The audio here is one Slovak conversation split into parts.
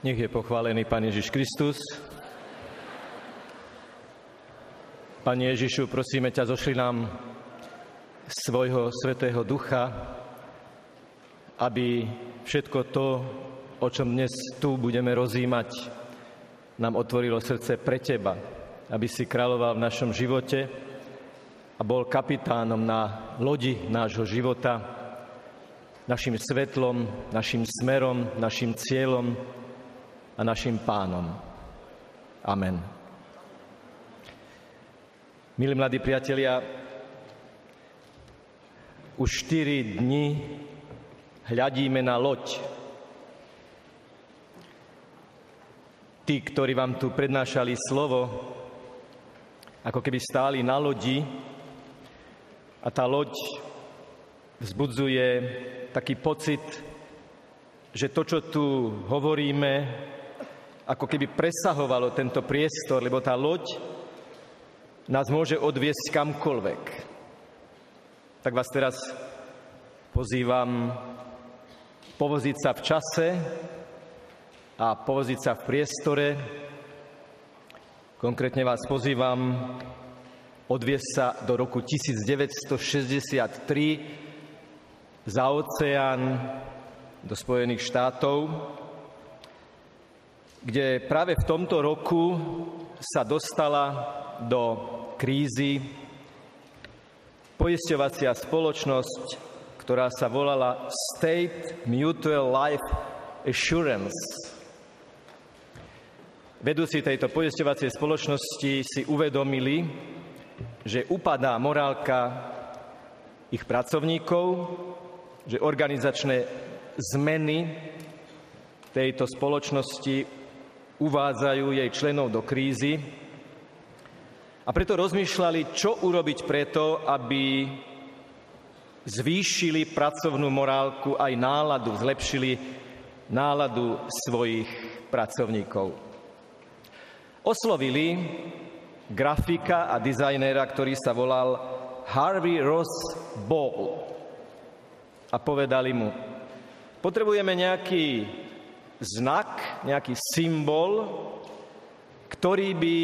Nech je pochválený Pán Ježiš Kristus. Pane Ježišu, prosíme ťa, zošli nám svojho svetého ducha, aby všetko to, o čom dnes tu budeme rozímať, nám otvorilo srdce pre Teba, aby si kráľoval v našom živote a bol kapitánom na lodi nášho života, našim svetlom, našim smerom, našim cieľom, a našim pánom. Amen. Milí mladí priatelia, už 4 dni hľadíme na loď. Tí, ktorí vám tu prednášali slovo, ako keby stáli na lodi a tá loď vzbudzuje taký pocit, že to, čo tu hovoríme, ako keby presahovalo tento priestor, lebo tá loď nás môže odviesť kamkoľvek. Tak vás teraz pozývam povoziť sa v čase a povoziť sa v priestore. Konkrétne vás pozývam odviesť sa do roku 1963 za oceán do Spojených štátov, kde práve v tomto roku sa dostala do krízy poisťovacia spoločnosť, ktorá sa volala State Mutual Life Assurance. Vedúci tejto poisťovacej spoločnosti si uvedomili, že upadá morálka ich pracovníkov, že organizačné zmeny tejto spoločnosti uvádzajú jej členov do krízy a preto rozmýšľali, čo urobiť preto, aby zvýšili pracovnú morálku aj náladu, zlepšili náladu svojich pracovníkov. Oslovili grafika a dizajnéra, ktorý sa volal Harvey Ross Ball a povedali mu, potrebujeme nejaký znak, nejaký symbol, ktorý by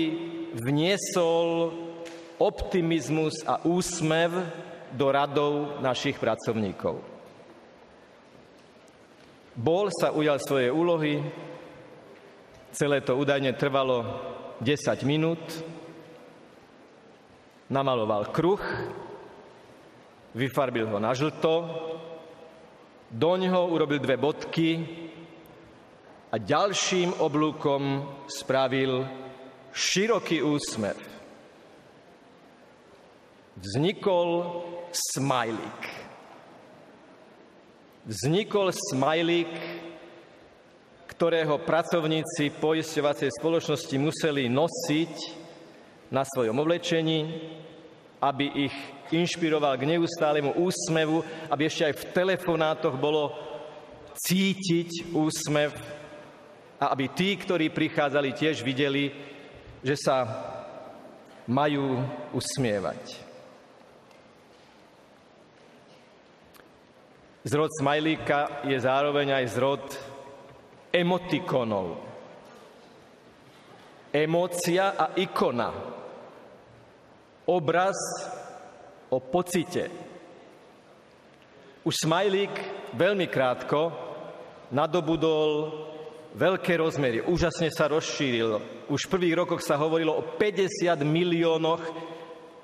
vniesol optimizmus a úsmev do radov našich pracovníkov. Bol sa ujal svojej úlohy, celé to údajne trvalo 10 minút, namaloval kruh, vyfarbil ho na žlto, doňho urobil dve bodky a ďalším oblúkom spravil široký úsmev. Vznikol smajlik. Vznikol smajlik, ktorého pracovníci poisťovacej spoločnosti museli nosiť na svojom oblečení, aby ich inšpiroval k neustálemu úsmevu, aby ešte aj v telefonátoch bolo cítiť úsmev a aby tí, ktorí prichádzali, tiež videli, že sa majú usmievať. Zrod smajlíka je zároveň aj zrod emotikonov. Emócia a ikona. Obraz o pocite. Už smajlík veľmi krátko nadobudol veľké rozmery, úžasne sa rozšíril. Už v prvých rokoch sa hovorilo o 50 miliónoch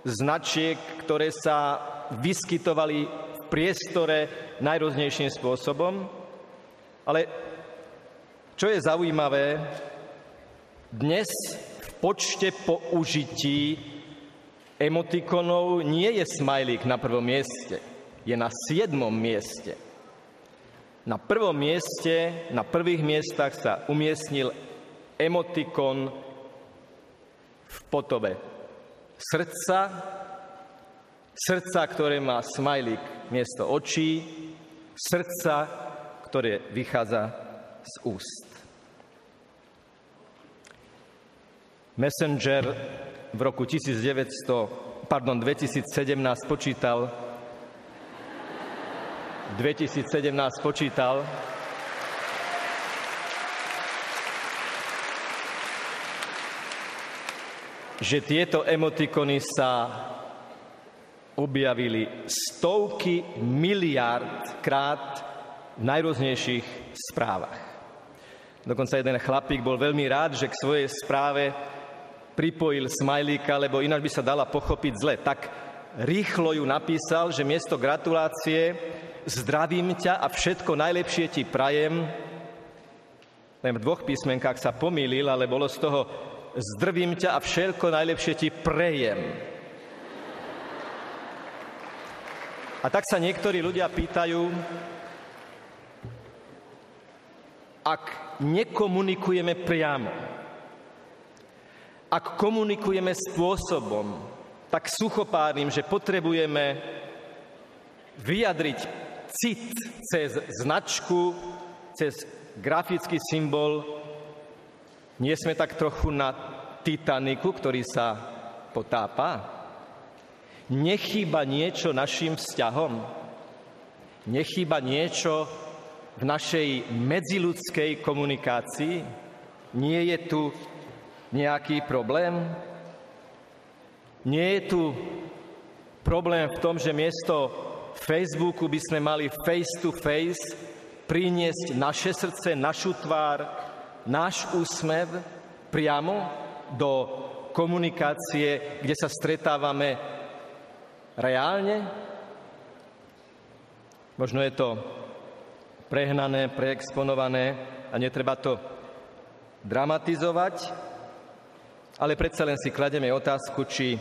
značiek, ktoré sa vyskytovali v priestore najroznejším spôsobom. Ale čo je zaujímavé, dnes v počte použití emotikonov nie je smajlík na prvom mieste, je na siedmom mieste. Na prvom mieste, na prvých miestach sa umiestnil emotikon v potove srdca, srdca, ktoré má smajlík miesto očí, srdca, ktoré vychádza z úst. Messenger v roku 1900, pardon, 2017 počítal 2017 počítal. že tieto emotikony sa objavili stovky miliárd krát v najrôznejších správach. Dokonca jeden chlapík bol veľmi rád, že k svojej správe pripojil smajlíka, lebo ináč by sa dala pochopiť zle. Tak rýchlo ju napísal, že miesto gratulácie zdravím ťa a všetko najlepšie ti prajem. Len v dvoch písmenkách sa pomýlil, ale bolo z toho zdravím ťa a všetko najlepšie ti prejem. A tak sa niektorí ľudia pýtajú, ak nekomunikujeme priamo, ak komunikujeme spôsobom tak suchopárnym, že potrebujeme vyjadriť cit cez značku, cez grafický symbol, nie sme tak trochu na Titaniku, ktorý sa potápa? Nechýba niečo našim vzťahom? Nechýba niečo v našej medziludskej komunikácii? Nie je tu nejaký problém? Nie je tu problém v tom, že miesto Facebooku by sme mali face to face priniesť naše srdce, našu tvár, náš úsmev priamo do komunikácie, kde sa stretávame reálne? Možno je to prehnané, preexponované a netreba to dramatizovať, ale predsa len si klademe otázku, či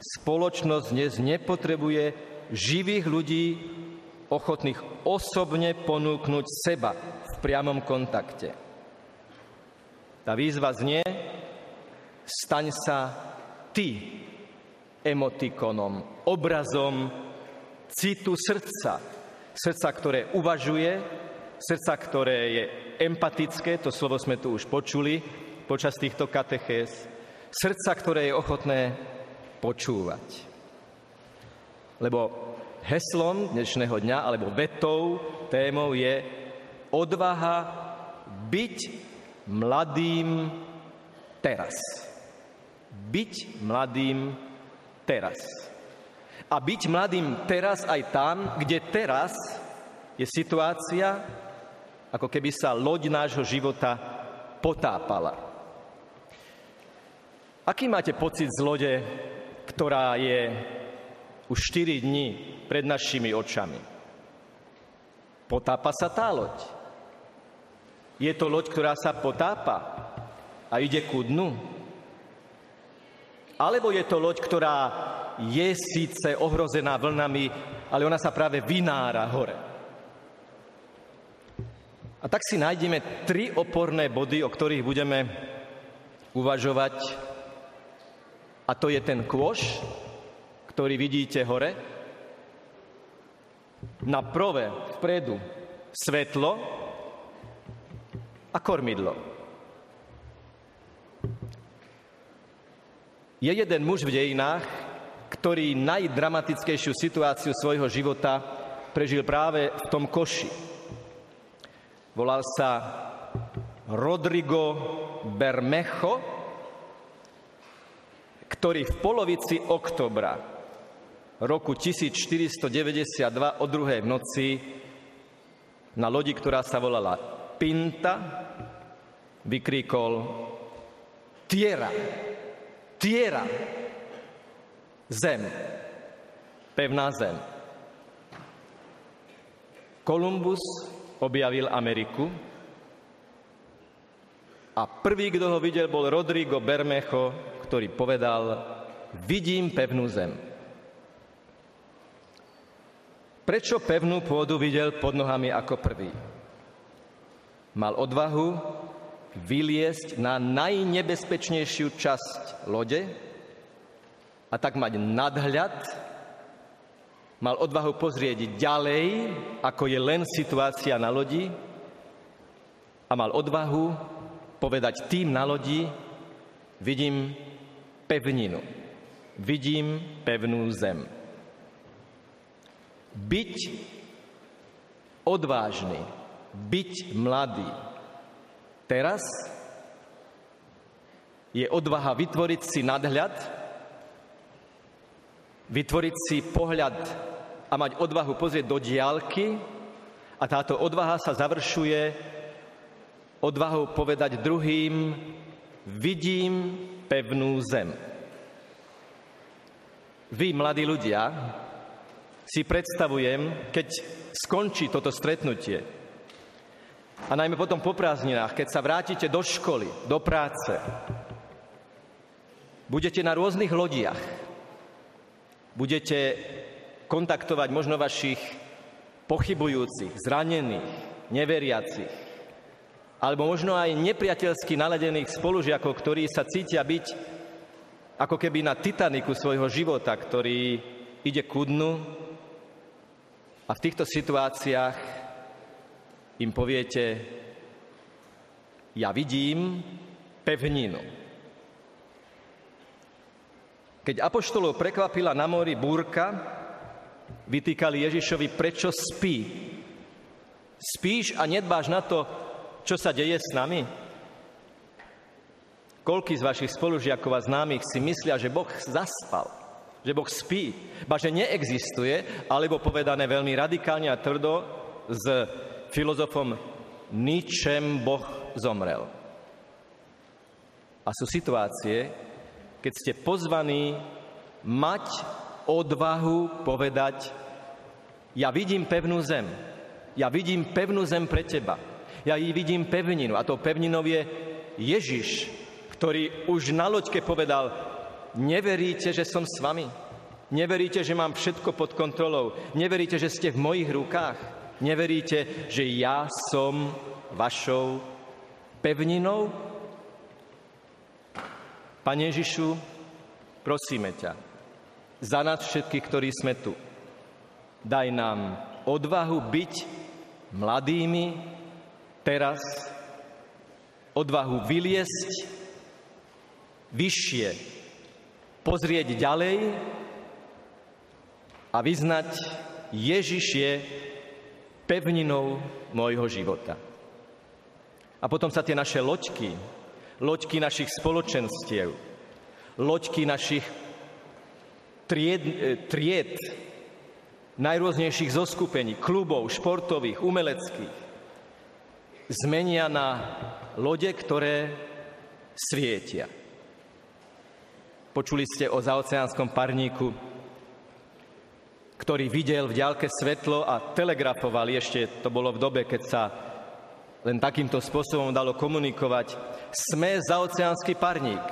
spoločnosť dnes nepotrebuje živých ľudí, ochotných osobne ponúknuť seba v priamom kontakte. Tá výzva znie, staň sa ty emotikonom, obrazom citu srdca. Srdca, ktoré uvažuje, srdca, ktoré je empatické, to slovo sme tu už počuli počas týchto katechés, srdca, ktoré je ochotné počúvať. Lebo heslom dnešného dňa, alebo vetou, témou je odvaha byť mladým teraz. Byť mladým teraz. A byť mladým teraz aj tam, kde teraz je situácia, ako keby sa loď nášho života potápala. Aký máte pocit z lode, ktorá je už 4 dní pred našimi očami? Potápa sa tá loď. Je to loď, ktorá sa potápa a ide ku dnu. Alebo je to loď, ktorá je síce ohrozená vlnami, ale ona sa práve vynára hore. A tak si nájdeme tri oporné body, o ktorých budeme uvažovať. A to je ten kôš, ktorý vidíte hore. Na prvé, vpredu, svetlo a kormidlo. Je jeden muž v dejinách, ktorý najdramatickejšiu situáciu svojho života prežil práve v tom koši. Volal sa Rodrigo Bermejo, ktorý v polovici oktobra roku 1492 o druhej v noci na lodi, ktorá sa volala Pinta, vykríkol Tiera, Tiera. Zem. Pevná zem. Kolumbus objavil Ameriku a prvý, kto ho videl, bol Rodrigo Bermejo, ktorý povedal, vidím pevnú zem. Prečo pevnú pôdu videl pod nohami ako prvý? Mal odvahu vyliesť na najnebezpečnejšiu časť lode a tak mať nadhľad, mal odvahu pozrieť ďalej, ako je len situácia na lodi a mal odvahu povedať tým na lodi, vidím pevninu, vidím pevnú zem. Byť odvážny, byť mladý, teraz Je odvaha vytvoriť si nadhľad, vytvoriť si pohľad a mať odvahu pozrieť do diálky a táto odvaha sa završuje odvahou povedať druhým, vidím pevnú zem. Vy, mladí ľudia, si predstavujem, keď skončí toto stretnutie a najmä potom po prázdninách, keď sa vrátite do školy, do práce, budete na rôznych lodiach, budete kontaktovať možno vašich pochybujúcich, zranených, neveriacich, alebo možno aj nepriateľsky naladených spolužiakov, ktorí sa cítia byť ako keby na Titaniku svojho života, ktorý ide ku dnu a v týchto situáciách im poviete, ja vidím pevninu. Keď apoštolov prekvapila na mori búrka, vytýkali Ježišovi, prečo spí. Spíš a nedbáš na to, čo sa deje s nami? Koľký z vašich spolužiakov a známych si myslia, že Boh zaspal, že Boh spí, ba že neexistuje, alebo povedané veľmi radikálne a tvrdo s filozofom ničem Boh zomrel. A sú situácie, keď ste pozvaní mať odvahu povedať, ja vidím pevnú zem, ja vidím pevnú zem pre teba, ja vidím pevninu a tou pevninou je Ježiš, ktorý už na loďke povedal, neveríte, že som s vami? Neveríte, že mám všetko pod kontrolou? Neveríte, že ste v mojich rukách? Neveríte, že ja som vašou pevninou? Pane Ježišu, prosíme ťa, za nás všetkých, ktorí sme tu, daj nám odvahu byť mladými teraz, odvahu vyliesť vyššie, pozrieť ďalej a vyznať, Ježiš je pevninou môjho života. A potom sa tie naše loďky, loďky našich spoločenstiev, loďky našich tried, e, tried najrôznejších zoskupení, klubov, športových, umeleckých, zmenia na lode, ktoré svietia. Počuli ste o zaoceánskom parníku, ktorý videl v ďalke svetlo a telegrafoval, ešte to bolo v dobe, keď sa len takýmto spôsobom dalo komunikovať. Sme zaoceánsky parník.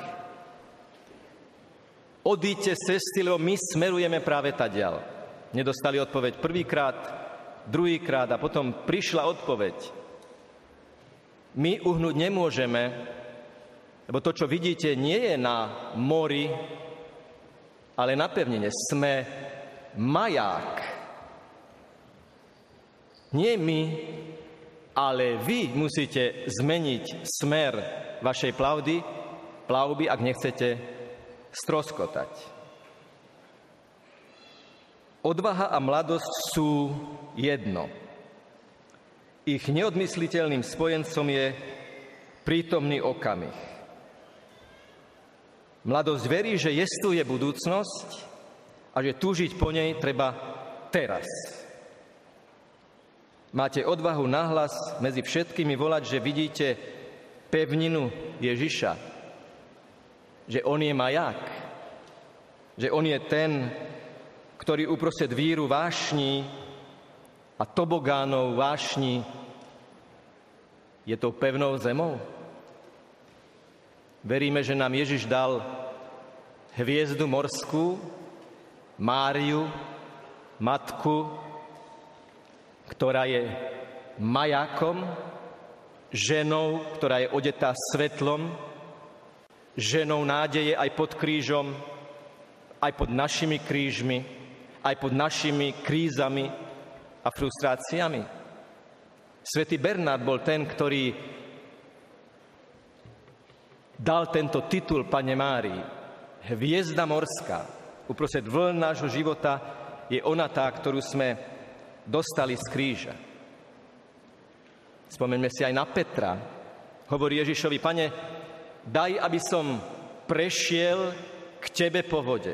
Odíďte z cesty, lebo my smerujeme práve tadiaľ. Nedostali odpoveď prvýkrát, druhýkrát a potom prišla odpoveď. My uhnúť nemôžeme, lebo to, čo vidíte, nie je na mori, ale na pevnine. Sme maják. Nie my, ale vy musíte zmeniť smer vašej plavdy, plavby, ak nechcete stroskotať. Odvaha a mladosť sú jedno. Ich neodmysliteľným spojencom je prítomný okamih. Mladosť verí, že jestuje budúcnosť a že túžiť po nej treba teraz. Máte odvahu nahlas medzi všetkými volať, že vidíte pevninu Ježiša, že On je maják, že On je ten, ktorý uprostred víru vášni a tobogánov vášni je tou pevnou zemou. Veríme, že nám Ježiš dal hviezdu morskú, Máriu, matku, ktorá je majakom, ženou, ktorá je odetá svetlom, ženou nádeje aj pod krížom, aj pod našimi krížmi, aj pod našimi krízami a frustráciami. Svetý Bernard bol ten, ktorý dal tento titul Pane Márii. Hviezda morská. Uprostred vln nášho života je ona tá, ktorú sme dostali z kríža. Spomeňme si aj na Petra. Hovorí Ježišovi, pane, daj, aby som prešiel k tebe po vode.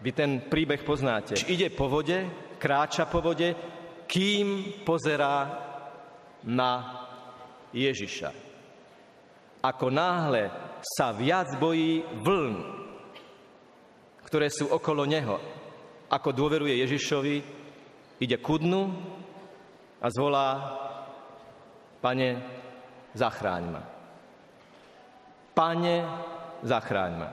Vy ten príbeh poznáte. Ide po vode, kráča po vode, kým pozerá na Ježiša. Ako náhle sa viac bojí vln, ktoré sú okolo neho, ako dôveruje Ježišovi, ide ku dnu a zvolá, pane, zachráň ma. Pane, zachráň ma.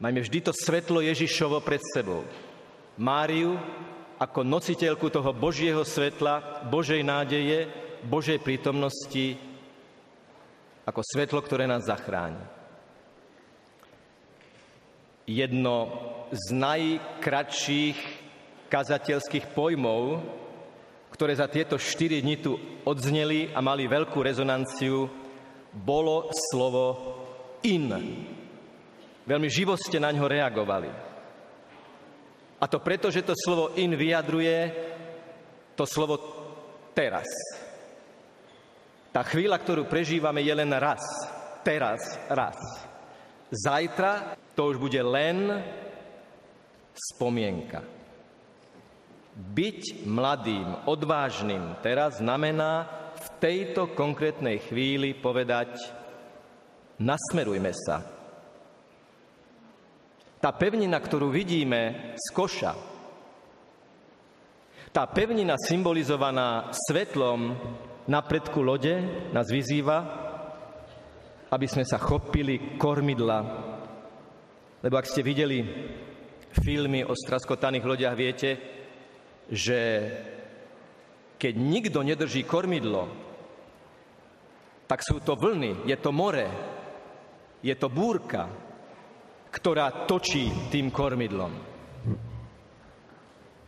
Majme vždy to svetlo Ježišovo pred sebou. Máriu ako nositeľku toho Božieho svetla, Božej nádeje, Božej prítomnosti, ako svetlo, ktoré nás zachráni. Jedno z najkratších kazateľských pojmov, ktoré za tieto štyri dni tu odzneli a mali veľkú rezonanciu, bolo slovo in. Veľmi živo ste na ňo reagovali. A to preto, že to slovo in vyjadruje to slovo teraz. Tá chvíľa, ktorú prežívame, je len raz. Teraz, raz. Zajtra to už bude len spomienka. Byť mladým, odvážnym teraz znamená v tejto konkrétnej chvíli povedať nasmerujme sa, tá pevnina, ktorú vidíme z koša, tá pevnina symbolizovaná svetlom na predku lode nás vyzýva, aby sme sa chopili kormidla. Lebo ak ste videli filmy o straskotaných lodiach, viete, že keď nikto nedrží kormidlo, tak sú to vlny, je to more, je to búrka, ktorá točí tým kormidlom.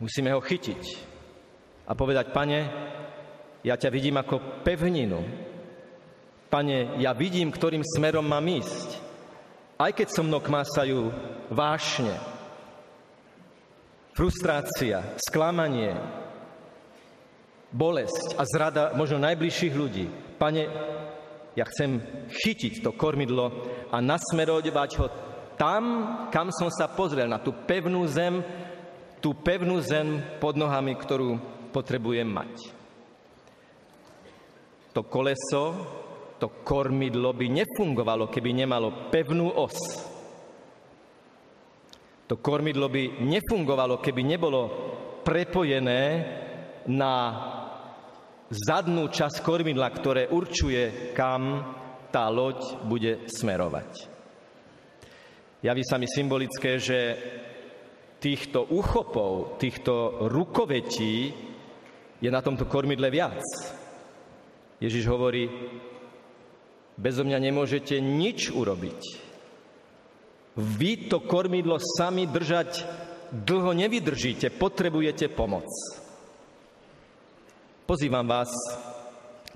Musíme ho chytiť a povedať, pane, ja ťa vidím ako pevninu. Pane, ja vidím, ktorým smerom mám ísť. Aj keď so mnou kmásajú vášne, frustrácia, sklamanie, bolesť a zrada možno najbližších ľudí. Pane, ja chcem chytiť to kormidlo a nasmerovať ho tam, kam som sa pozrel, na tú pevnú zem, tú pevnú zem pod nohami, ktorú potrebujem mať. To koleso, to kormidlo by nefungovalo, keby nemalo pevnú os. To kormidlo by nefungovalo, keby nebolo prepojené na zadnú časť kormidla, ktoré určuje, kam tá loď bude smerovať. Javí sa mi symbolické, že týchto uchopov, týchto rukovetí je na tomto kormidle viac. Ježiš hovorí, bezo mňa nemôžete nič urobiť. Vy to kormidlo sami držať dlho nevydržíte, potrebujete pomoc. Pozývam vás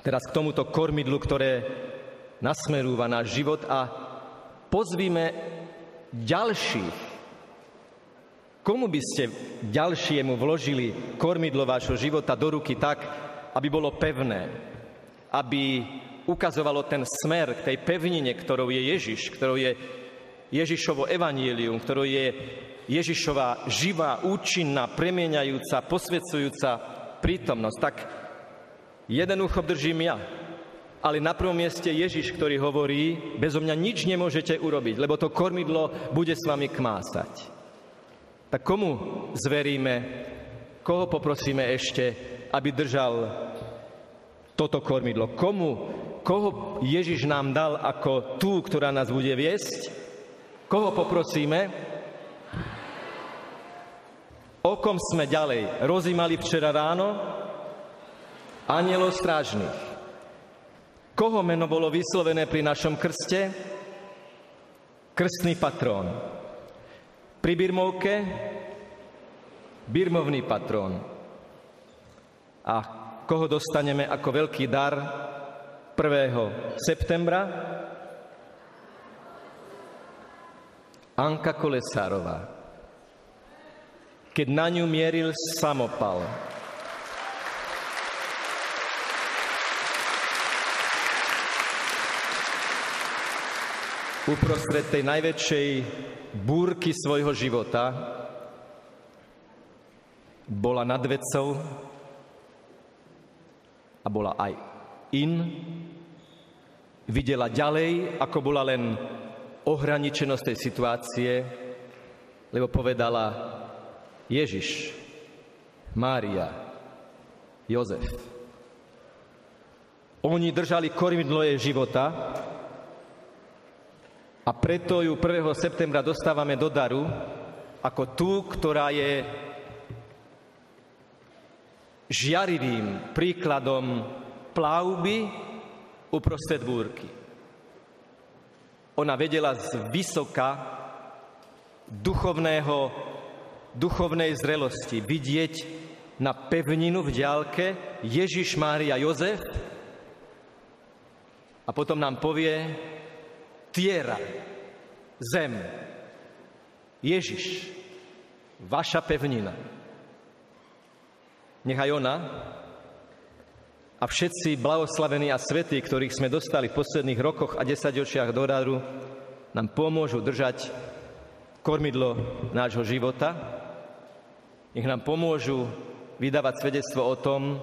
teraz k tomuto kormidlu, ktoré nasmerúva náš život a pozvíme ďalších. Komu by ste ďalšiemu vložili kormidlo vášho života do ruky tak, aby bolo pevné, aby ukazovalo ten smer k tej pevnine, ktorou je Ježiš, ktorou je Ježišovo evanílium, ktorou je Ježišova živá, účinná, premieňajúca, posvedzujúca prítomnosť. Tak jeden ucho držím ja, ale na prvom mieste Ježiš, ktorý hovorí, bezo mňa nič nemôžete urobiť, lebo to kormidlo bude s vami kmásať. Tak komu zveríme, koho poprosíme ešte, aby držal toto kormidlo? Komu, koho Ježiš nám dal ako tú, ktorá nás bude viesť? Koho poprosíme? O kom sme ďalej rozímali včera ráno? Anielov strážnych. Koho meno bolo vyslovené pri našom krste? Krstný patrón. Pri birmovke? Birmovný patrón. A koho dostaneme ako veľký dar 1. septembra? Anka Kolesárová. Keď na ňu mieril samopal, uprostred tej najväčšej búrky svojho života bola nad vecou a bola aj in, videla ďalej, ako bola len ohraničenosť tej situácie, lebo povedala Ježiš, Mária, Jozef. Oni držali kormidlo jej života a preto ju 1. septembra dostávame do daru ako tú, ktorá je žiarivým príkladom plavby uprostred búrky. Ona vedela z vysoka duchovného, duchovnej zrelosti vidieť na pevninu v diálke Ježiš, Mária, Jozef a potom nám povie tiera, zem, Ježiš, vaša pevnina. Nechaj ona a všetci blahoslavení a svetí, ktorých sme dostali v posledných rokoch a desaťročiach do rádu, nám pomôžu držať kormidlo nášho života. Nech nám pomôžu vydávať svedectvo o tom,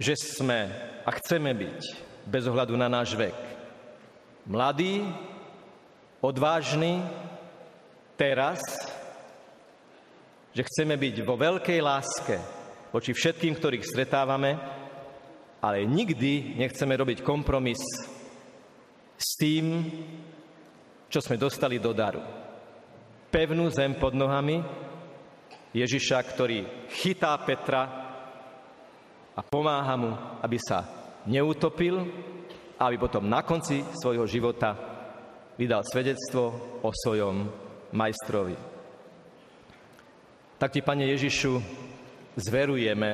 že sme a chceme byť bez ohľadu na náš vek mladí, odvážni, teraz, že chceme byť vo veľkej láske voči všetkým, ktorých stretávame, ale nikdy nechceme robiť kompromis s tým, čo sme dostali do daru. Pevnú zem pod nohami Ježiša, ktorý chytá Petra a pomáha mu, aby sa neutopil aby potom na konci svojho života vydal svedectvo o svojom majstrovi. Tak ti, Pane Ježišu, zverujeme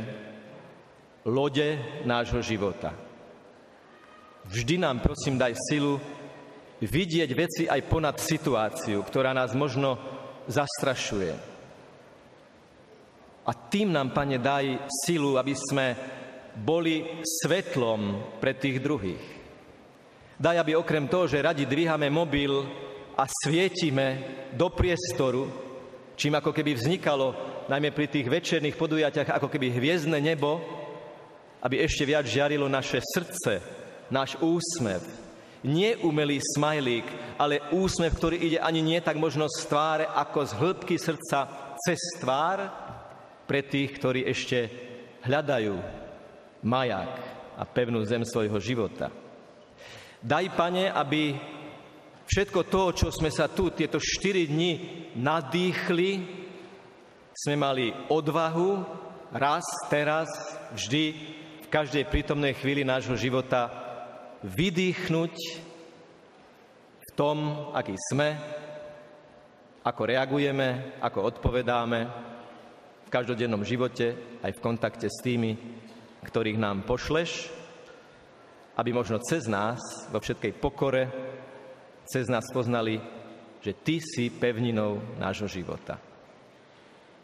lode nášho života. Vždy nám, prosím, daj silu vidieť veci aj ponad situáciu, ktorá nás možno zastrašuje. A tým nám, Pane, daj silu, aby sme boli svetlom pre tých druhých. Daj, aby okrem toho, že radi dvíhame mobil a svietime do priestoru, čím ako keby vznikalo, najmä pri tých večerných podujatiach, ako keby hviezdne nebo, aby ešte viac žiarilo naše srdce, náš úsmev. Nie umelý smajlík, ale úsmev, ktorý ide ani nie tak možno z tváre, ako z hĺbky srdca cez tvár pre tých, ktorí ešte hľadajú maják a pevnú zem svojho života. Daj, Pane, aby všetko to, čo sme sa tu tieto štyri dni nadýchli, sme mali odvahu raz, teraz, vždy v každej prítomnej chvíli nášho života vydýchnuť v tom, aký sme, ako reagujeme, ako odpovedáme v každodennom živote, aj v kontakte s tými, ktorých nám pošleš, aby možno cez nás, vo všetkej pokore, cez nás poznali, že Ty si pevninou nášho života.